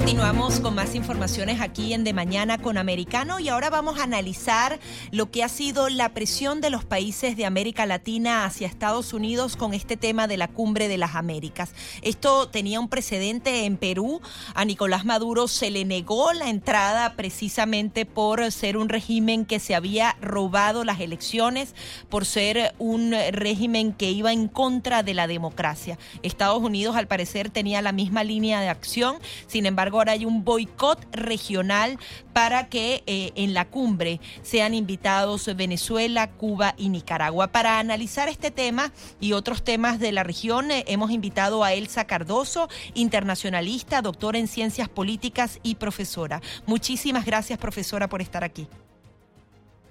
Continuamos con más informaciones aquí en De Mañana con Americano y ahora vamos a analizar lo que ha sido la presión de los países de América Latina hacia Estados Unidos con este tema de la cumbre de las Américas. Esto tenía un precedente en Perú. A Nicolás Maduro se le negó la entrada precisamente por ser un régimen que se había robado las elecciones, por ser un régimen que iba en contra de la democracia. Estados Unidos al parecer tenía la misma línea de acción, sin embargo, ahora hay un boicot regional para que eh, en la cumbre sean invitados Venezuela, Cuba y Nicaragua. Para analizar este tema y otros temas de la región, eh, hemos invitado a Elsa Cardoso, internacionalista, doctora en ciencias políticas y profesora. Muchísimas gracias, profesora, por estar aquí.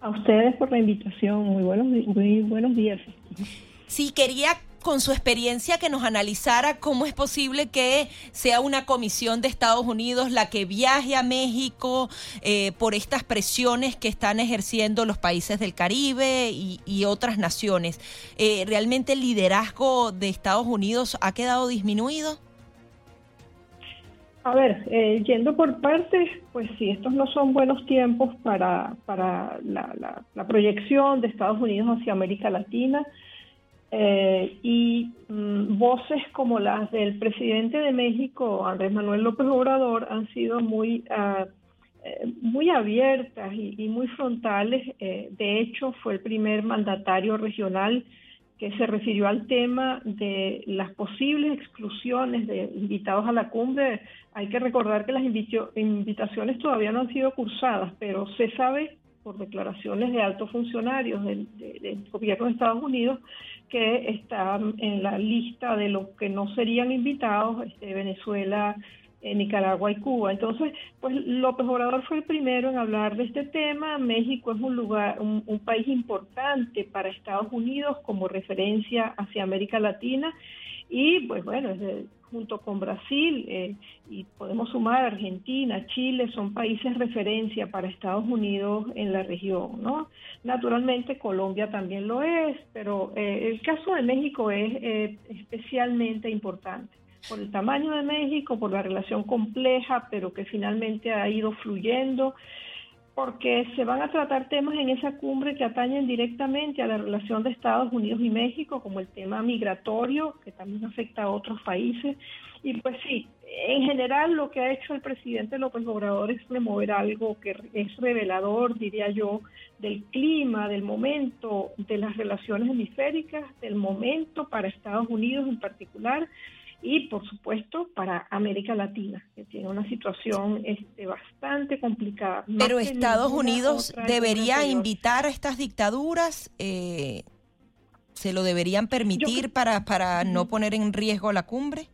A ustedes por la invitación. Muy buenos, muy buenos días. Sí, quería con su experiencia que nos analizara cómo es posible que sea una comisión de Estados Unidos la que viaje a México eh, por estas presiones que están ejerciendo los países del Caribe y, otras naciones. Eh, ¿Realmente el liderazgo de Estados Unidos ha quedado disminuido? A ver, eh, yendo por partes, pues sí, estos no son buenos tiempos para, para la proyección de Estados Unidos hacia América Latina. Eh, y mm, voces como las del presidente de México, Andrés Manuel López Obrador, han sido muy, eh, muy abiertas y, muy frontales. Eh, de hecho, fue el primer mandatario regional que se refirió al tema de las posibles exclusiones de invitados a la cumbre. Hay que recordar que las invitaciones todavía no han sido cursadas, pero se sabe por declaraciones de altos funcionarios del, del gobierno de Estados Unidos que están en la lista de los que no serían invitados, este, Venezuela, eh, Nicaragua y Cuba. Entonces, pues López Obrador fue el primero en hablar de este tema. México es un lugar, un, un país importante para Estados Unidos como referencia hacia América Latina y pues bueno, junto con Brasil eh, y podemos sumar Argentina, Chile, son países referencia para Estados Unidos en la región, ¿no? Naturalmente Colombia también lo es, pero eh, el caso de México es eh, especialmente importante por el tamaño de México, por la relación compleja, pero que finalmente ha ido fluyendo porque se van a tratar temas en esa cumbre que atañen directamente a la relación de Estados Unidos y México, como el tema migratorio, que también afecta a otros países. Y pues sí, en general lo que ha hecho el presidente López Obrador es remover algo que es revelador, diría yo, del clima, del momento, de las relaciones hemisféricas, del momento para Estados Unidos en particular y por supuesto para América Latina, que tiene una situación este, bastante complicada. Pero Estados Unidos debería invitar a estas dictaduras, eh, ¿se lo deberían permitir para, para no poner en riesgo la cumbre?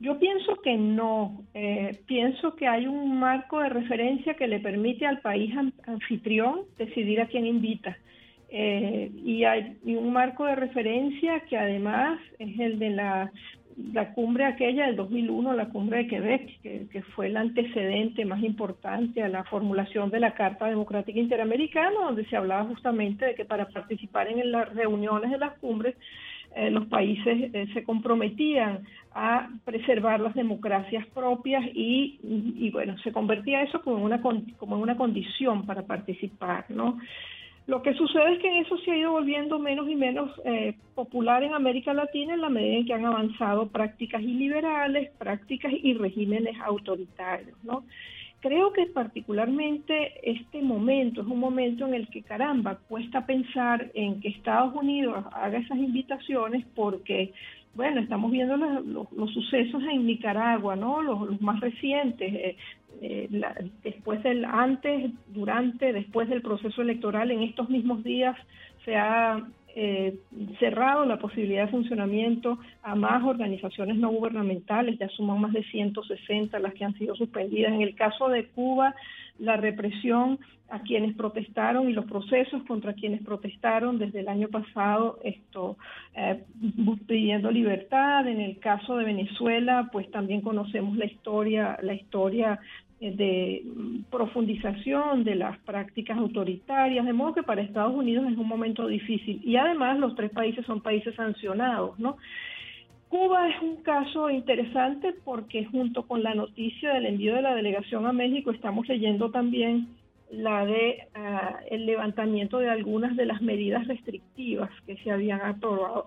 Yo pienso que no. Eh, pienso que hay un marco de referencia que le permite al país anfitrión decidir a quién invita. Eh, y hay un marco de referencia que además es el de la, la cumbre aquella del 2001, la cumbre de Quebec, que, fue el antecedente más importante a la formulación de la Carta Democrática Interamericana, donde se hablaba justamente de que para participar en las reuniones de las cumbres, eh, los países eh, se comprometían a preservar las democracias propias y, bueno, se convertía eso como una, como una condición para participar, ¿no? Lo que sucede es que eso se ha ido volviendo menos y menos eh, popular en América Latina en la medida en que han avanzado prácticas iliberales, prácticas y regímenes autoritarios, ¿no? Creo que particularmente este momento es un momento en el que, caramba, cuesta pensar en que Estados Unidos haga esas invitaciones porque, bueno, estamos viendo los, sucesos en Nicaragua, ¿no? Los, más recientes, eh, eh, después del antes, durante, después del proceso electoral, en estos mismos días se ha eh, cerrado la posibilidad de funcionamiento a más organizaciones no gubernamentales, ya suman más de 160 las que han sido suspendidas. En el caso de Cuba, la represión a quienes protestaron y los procesos contra quienes protestaron desde el año pasado, esto eh, pidiendo libertad. En el caso de Venezuela, pues también conocemos la historia, la historia de profundización de las prácticas autoritarias, de modo que para Estados Unidos es un momento difícil. Y además los tres países son países sancionados, ¿no? Cuba es un caso interesante porque junto con la noticia del envío de la delegación a México estamos leyendo también la de ah, el levantamiento de algunas de las medidas restrictivas que se habían aprobado,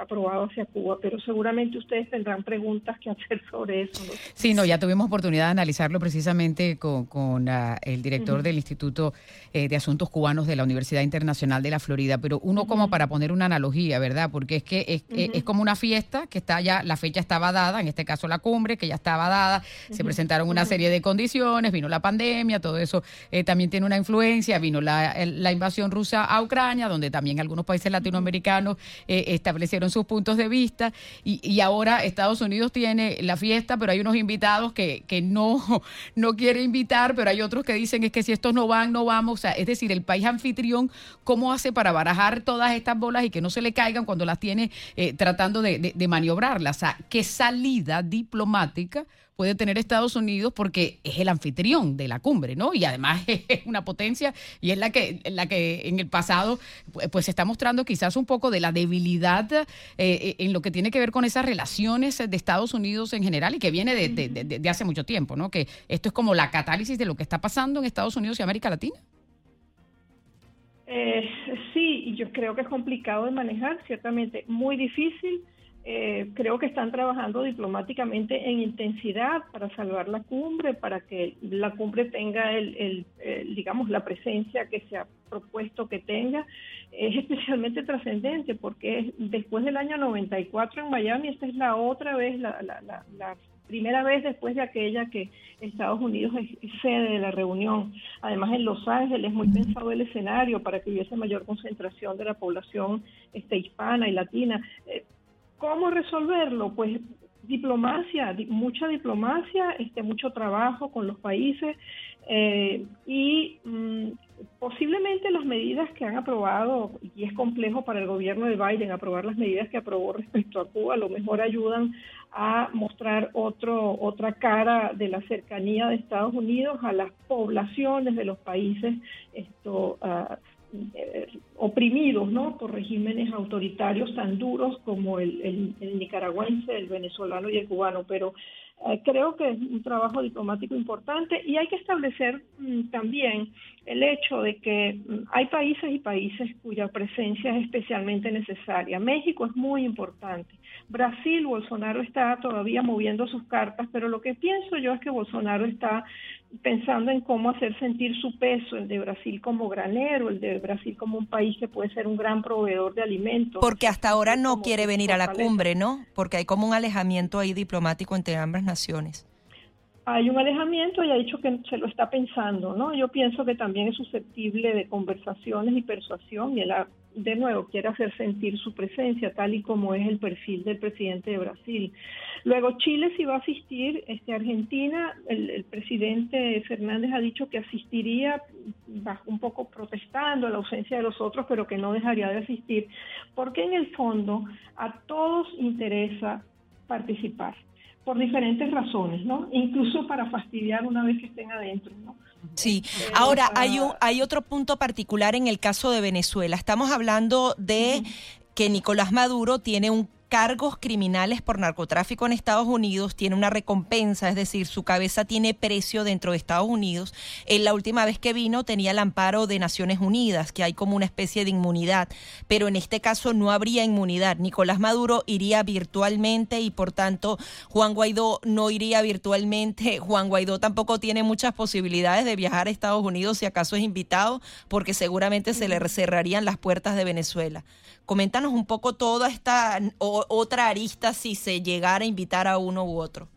aprobado hacia Cuba, pero seguramente ustedes tendrán preguntas que hacer sobre eso. Sí, no, ya tuvimos oportunidad de analizarlo precisamente con, con ah, el director del Instituto eh, de Asuntos Cubanos de la Universidad Internacional de la Florida, pero uno como para poner una analogía, ¿verdad? Porque es que es, es, como una fiesta que está ya, la fecha estaba dada, en este caso la cumbre, que ya estaba dada, se presentaron una serie de condiciones, vino la pandemia, todo eso. Eh, también tiene una influencia. Vino la, invasión rusa a Ucrania, donde también algunos países latinoamericanos eh, establecieron sus puntos de vista. Y, y, ahora Estados Unidos tiene la fiesta, pero hay unos invitados que, que no, no quiere invitar, pero hay otros que dicen es que si estos no van, no vamos. O sea, es decir, el país anfitrión, ¿cómo hace para barajar todas estas bolas y que no se le caigan cuando las tiene eh, tratando de, de, de maniobrarlas? O sea, ¿qué salida diplomática? Puede tener Estados Unidos porque es el anfitrión de la cumbre, ¿no? Y además es una potencia y es la que, la que en el pasado pues está mostrando quizás un poco de la debilidad eh, en lo que tiene que ver con esas relaciones de Estados Unidos en general y que viene de, de, de, hace mucho tiempo, ¿no? Que esto es como la catálisis de lo que está pasando en Estados Unidos y América Latina. Eh, sí, yo creo que es complicado de manejar, ciertamente muy difícil. Eh, creo que están trabajando diplomáticamente en intensidad para salvar la cumbre, para que la cumbre tenga el, digamos, la presencia que se ha propuesto que tenga. Es especialmente trascendente porque después del año 94 en Miami, esta es la otra vez, la, la, la, primera vez después de aquella que Estados Unidos es sede de la reunión. Además, en Los Ángeles, muy pensado el escenario para que hubiese mayor concentración de la población este, hispana y latina. Eh, ¿Cómo resolverlo? Pues diplomacia, mucha diplomacia, este, mucho trabajo con los países eh, y mm, posiblemente las medidas que han aprobado, y es complejo para el gobierno de Biden aprobar las medidas que aprobó respecto a Cuba, a lo mejor ayudan a mostrar otro, otra cara de la cercanía de Estados Unidos a las poblaciones de los países esto, uh, oprimidos ¿no? por regímenes autoritarios tan duros como el, el, nicaragüense, el venezolano y el cubano, pero eh, creo que es un trabajo diplomático importante y hay que establecer mm, también el hecho de que mm, hay países y países cuya presencia es especialmente necesaria. México es muy importante. Brasil, Bolsonaro está todavía moviendo sus cartas, pero lo que pienso yo es que Bolsonaro está pensando en cómo hacer sentir su peso, el de Brasil como granero, el de Brasil como un país que puede ser un gran proveedor de alimentos. Porque hasta ahora no quiere venir a la cumbre, ¿no? Porque hay como un alejamiento ahí diplomático entre ambas naciones. Hay un alejamiento y ha dicho que se lo está pensando, ¿no? Yo pienso que también es susceptible de conversaciones y persuasión y él de nuevo quiere hacer sentir su presencia tal y como es el perfil del presidente de Brasil. Luego Chile sí va a asistir, este Argentina, el, presidente Fernández ha dicho que asistiría un poco protestando la ausencia de los otros, pero que no dejaría de asistir, porque en el fondo a todos interesa participar por diferentes razones, ¿no? Incluso para fastidiar una vez que estén adentro, ¿no? Sí, ahora hay, un, hay otro punto particular en el caso de Venezuela. Estamos hablando de que Nicolás Maduro tiene un cargos criminales por narcotráfico en Estados Unidos, tiene una recompensa, es decir, su cabeza tiene precio dentro de Estados Unidos. En la última vez que vino tenía el amparo de Naciones Unidas, que hay como una especie de inmunidad, pero en este caso no habría inmunidad. Nicolás Maduro iría virtualmente y por tanto Juan Guaidó no iría virtualmente. Juan Guaidó tampoco tiene muchas posibilidades de viajar a Estados Unidos si acaso es invitado, porque seguramente se le cerrarían las puertas de Venezuela. Coméntanos un poco toda esta otra arista si se llegara a invitar a uno u otro.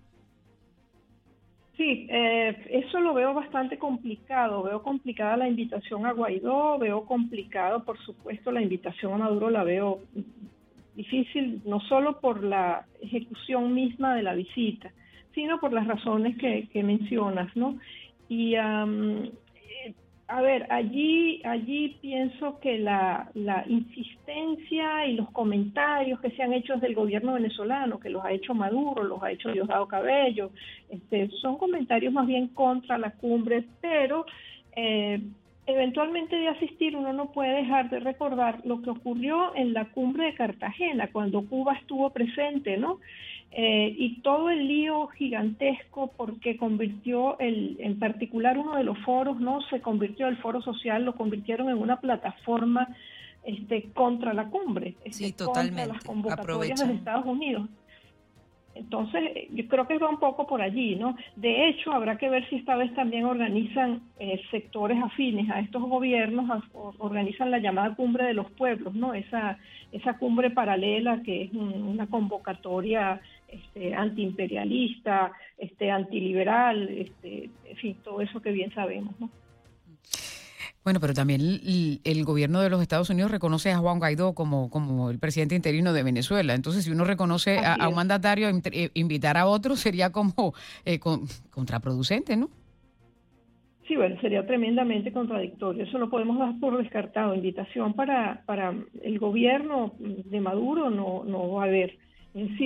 Sí, eh, eso lo veo bastante complicado. Veo complicada la invitación a Guaidó, veo complicado, por supuesto, la invitación a Maduro la veo difícil, no solo por la ejecución misma de la visita, sino por las razones que, mencionas, ¿no? Y a ver, allí, allí pienso que la, la, insistencia y los comentarios que se han hecho del gobierno venezolano, que los ha hecho Maduro, los ha hecho Diosdado Cabello, este, son comentarios más bien contra la cumbre, pero eh, eventualmente de asistir uno no puede dejar de recordar lo que ocurrió en la cumbre de Cartagena, cuando Cuba estuvo presente, ¿no? Eh, y todo el lío gigantesco porque convirtió el, en particular uno de los foros, ¿no? Se convirtió el foro social, lo convirtieron en una plataforma este, contra la cumbre, este, contra las convocatorias de Estados Unidos. Entonces, yo creo que va un poco por allí, ¿no? De hecho, habrá que ver si esta vez también organizan eh, sectores afines a estos gobiernos, organizan la llamada cumbre de los pueblos, ¿no? Esa, esa cumbre paralela que es una convocatoria este, antiimperialista, este, antiliberal, este, en fin, todo eso que bien sabemos, ¿no? Bueno, pero también el, gobierno de los Estados Unidos reconoce a Juan Guaidó como, como el presidente interino de Venezuela. Entonces, si uno reconoce a, un mandatario, eh, invitar a otro sería como eh, contraproducente, ¿no? Sí, bueno, sería tremendamente contradictorio. Eso no podemos dar por descartado. Invitación para, para el gobierno de Maduro no, no va a haber.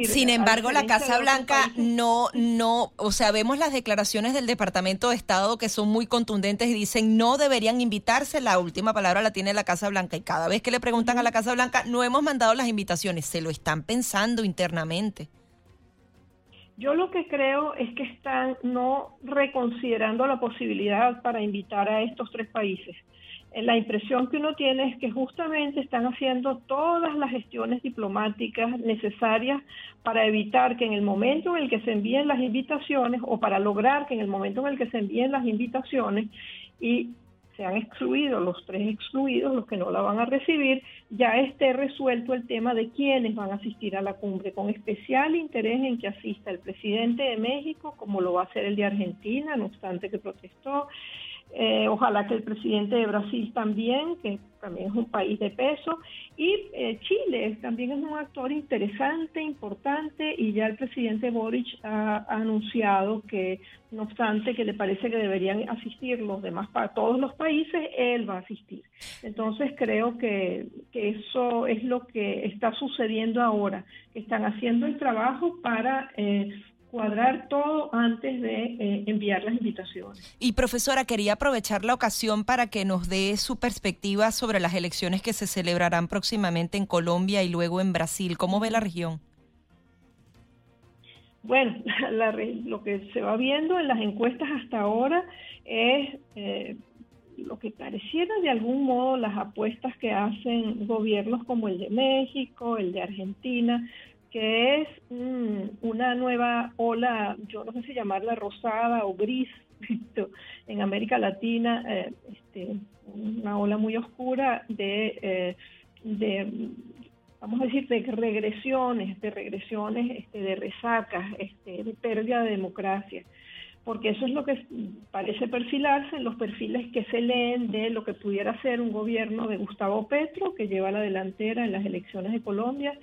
Sin embargo, la Casa Blanca no, no, o sea, vemos las declaraciones del Departamento de Estado que son muy contundentes y dicen no deberían invitarse. La última palabra la tiene la Casa Blanca y cada vez que le preguntan a la Casa Blanca, no hemos mandado las invitaciones, se lo están pensando internamente. Yo lo que creo es que están no reconsiderando la posibilidad para invitar a estos tres países la impresión que uno tiene es que justamente están haciendo todas las gestiones diplomáticas necesarias para evitar que en el momento en el que se envíen las invitaciones o para lograr que en el momento en el que se envíen las invitaciones y se han excluido los tres excluidos, los que no la van a recibir, ya esté resuelto el tema de quiénes van a asistir a la cumbre, con especial interés en que asista el presidente de México, como lo va a hacer el de Argentina, no obstante que protestó, eh, ojalá que el presidente de Brasil también, que también es un país de peso, y eh, Chile también es un actor interesante, importante, y ya el presidente Boric ha, anunciado que, no obstante que le parece que deberían asistir los demás, para todos los países, él va a asistir. Entonces creo que, eso es lo que está sucediendo ahora, que están haciendo el trabajo para... Eh, cuadrar todo antes de eh, enviar las invitaciones. Y profesora, quería aprovechar la ocasión para que nos dé su perspectiva sobre las elecciones que se celebrarán próximamente en Colombia y luego en Brasil. ¿Cómo ve la región? Bueno, lo que se va viendo en las encuestas hasta ahora es eh, lo que pareciera de algún modo las apuestas que hacen gobiernos como el de México, el de Argentina, que es una nueva ola, yo no sé si llamarla rosada o gris, en América Latina, eh, este, una ola muy oscura de, eh, de, vamos a decir, de regresiones, de regresiones, este, de resacas, este, de pérdida de democracia. Porque eso es lo que parece perfilarse en los perfiles que se leen de lo que pudiera ser un gobierno de Gustavo Petro, que lleva la delantera en las elecciones de Colombia,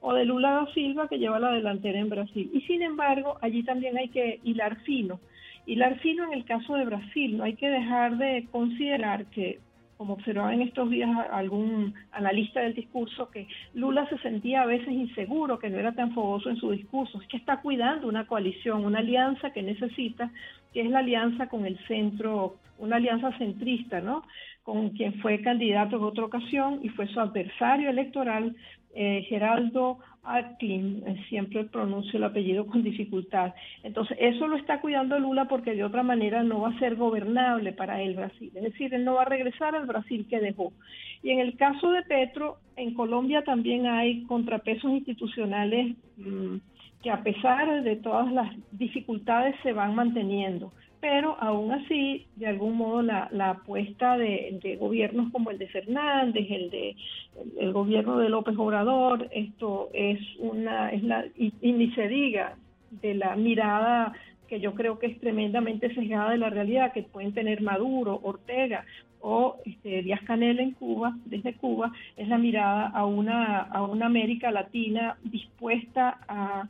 o de Lula da Silva que lleva la delantera en Brasil. Y sin embargo, allí también hay que hilar fino. Hilar fino en el caso de Brasil, no hay que dejar de considerar que, como observaba en estos días algún analista del discurso, que Lula se sentía a veces inseguro, que no era tan fogoso en su discurso, es que está cuidando una coalición, una alianza que necesita, que es la alianza con el centro, una alianza centrista, ¿no? Con quien fue candidato en otra ocasión y fue su adversario electoral, eh, Geraldo Alclin, eh, siempre pronuncio el apellido con dificultad. Entonces, eso lo está cuidando Lula porque de otra manera no va a ser gobernable para él Brasil. Es decir, él no va a regresar al Brasil que dejó. Y en el caso de Petro, en Colombia también hay contrapesos institucionales mm, que a pesar de todas las dificultades se van manteniendo pero aún así, de algún modo, la, apuesta de, gobiernos como el de Fernández, el de el, gobierno de López Obrador, esto es una, es la, y, ni se diga de la mirada que yo creo que es tremendamente sesgada de la realidad que pueden tener Maduro, Ortega o este, Díaz Canel en Cuba, desde Cuba, es la mirada a una, a una América Latina dispuesta a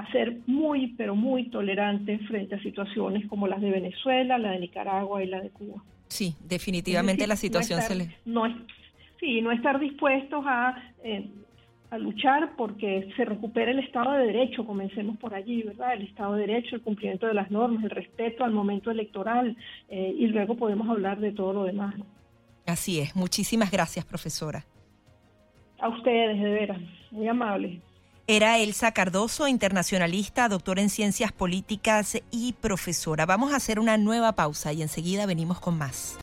a ser muy, pero muy tolerantes frente a situaciones como las de Venezuela, la de Nicaragua y la de Cuba. Sí, definitivamente la situación se le... No sí, no estar dispuestos a, eh, a luchar porque se recupere el Estado de Derecho, comencemos por allí, ¿verdad? El Estado de Derecho, el cumplimiento de las normas, el respeto al momento electoral eh, y luego podemos hablar de todo lo demás. Así es, muchísimas gracias, profesora. A ustedes, de veras, muy amables. Era Elsa Cardoso, internacionalista, doctora en ciencias políticas y profesora. Vamos a hacer una nueva pausa y enseguida venimos con más.